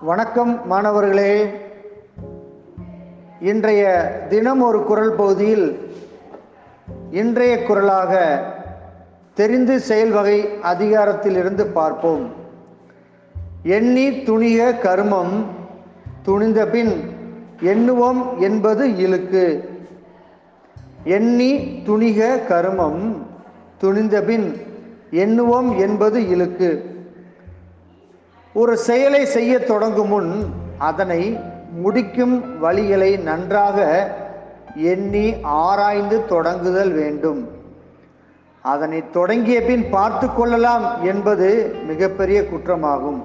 வணக்கம் மாணவர்களே. இன்றைய தினம் ஒரு குரல் பகுதியில் இன்றைய குரலாக தெரிந்து செயல்வகை அதிகாரத்திலிருந்து பார்ப்போம். எண்ணி துணிக கருமம் துணிந்த பின் எண்ணுவோம் என்பது இழுக்கு. எண்ணி துணிக கருமம் துணிந்த பின் எண்ணுவோம் என்பது இழுக்கு. ஒரு செயலை செய்ய தொடங்கும் முன் அதனை முடிக்கும் வழிகளை நன்றாக எண்ணி ஆராய்ந்து தொடங்குதல் வேண்டும். அதனை தொடங்கிய பின் பார்த்து கொள்ளலாம் என்பது மிகப்பெரிய குற்றமாகும்.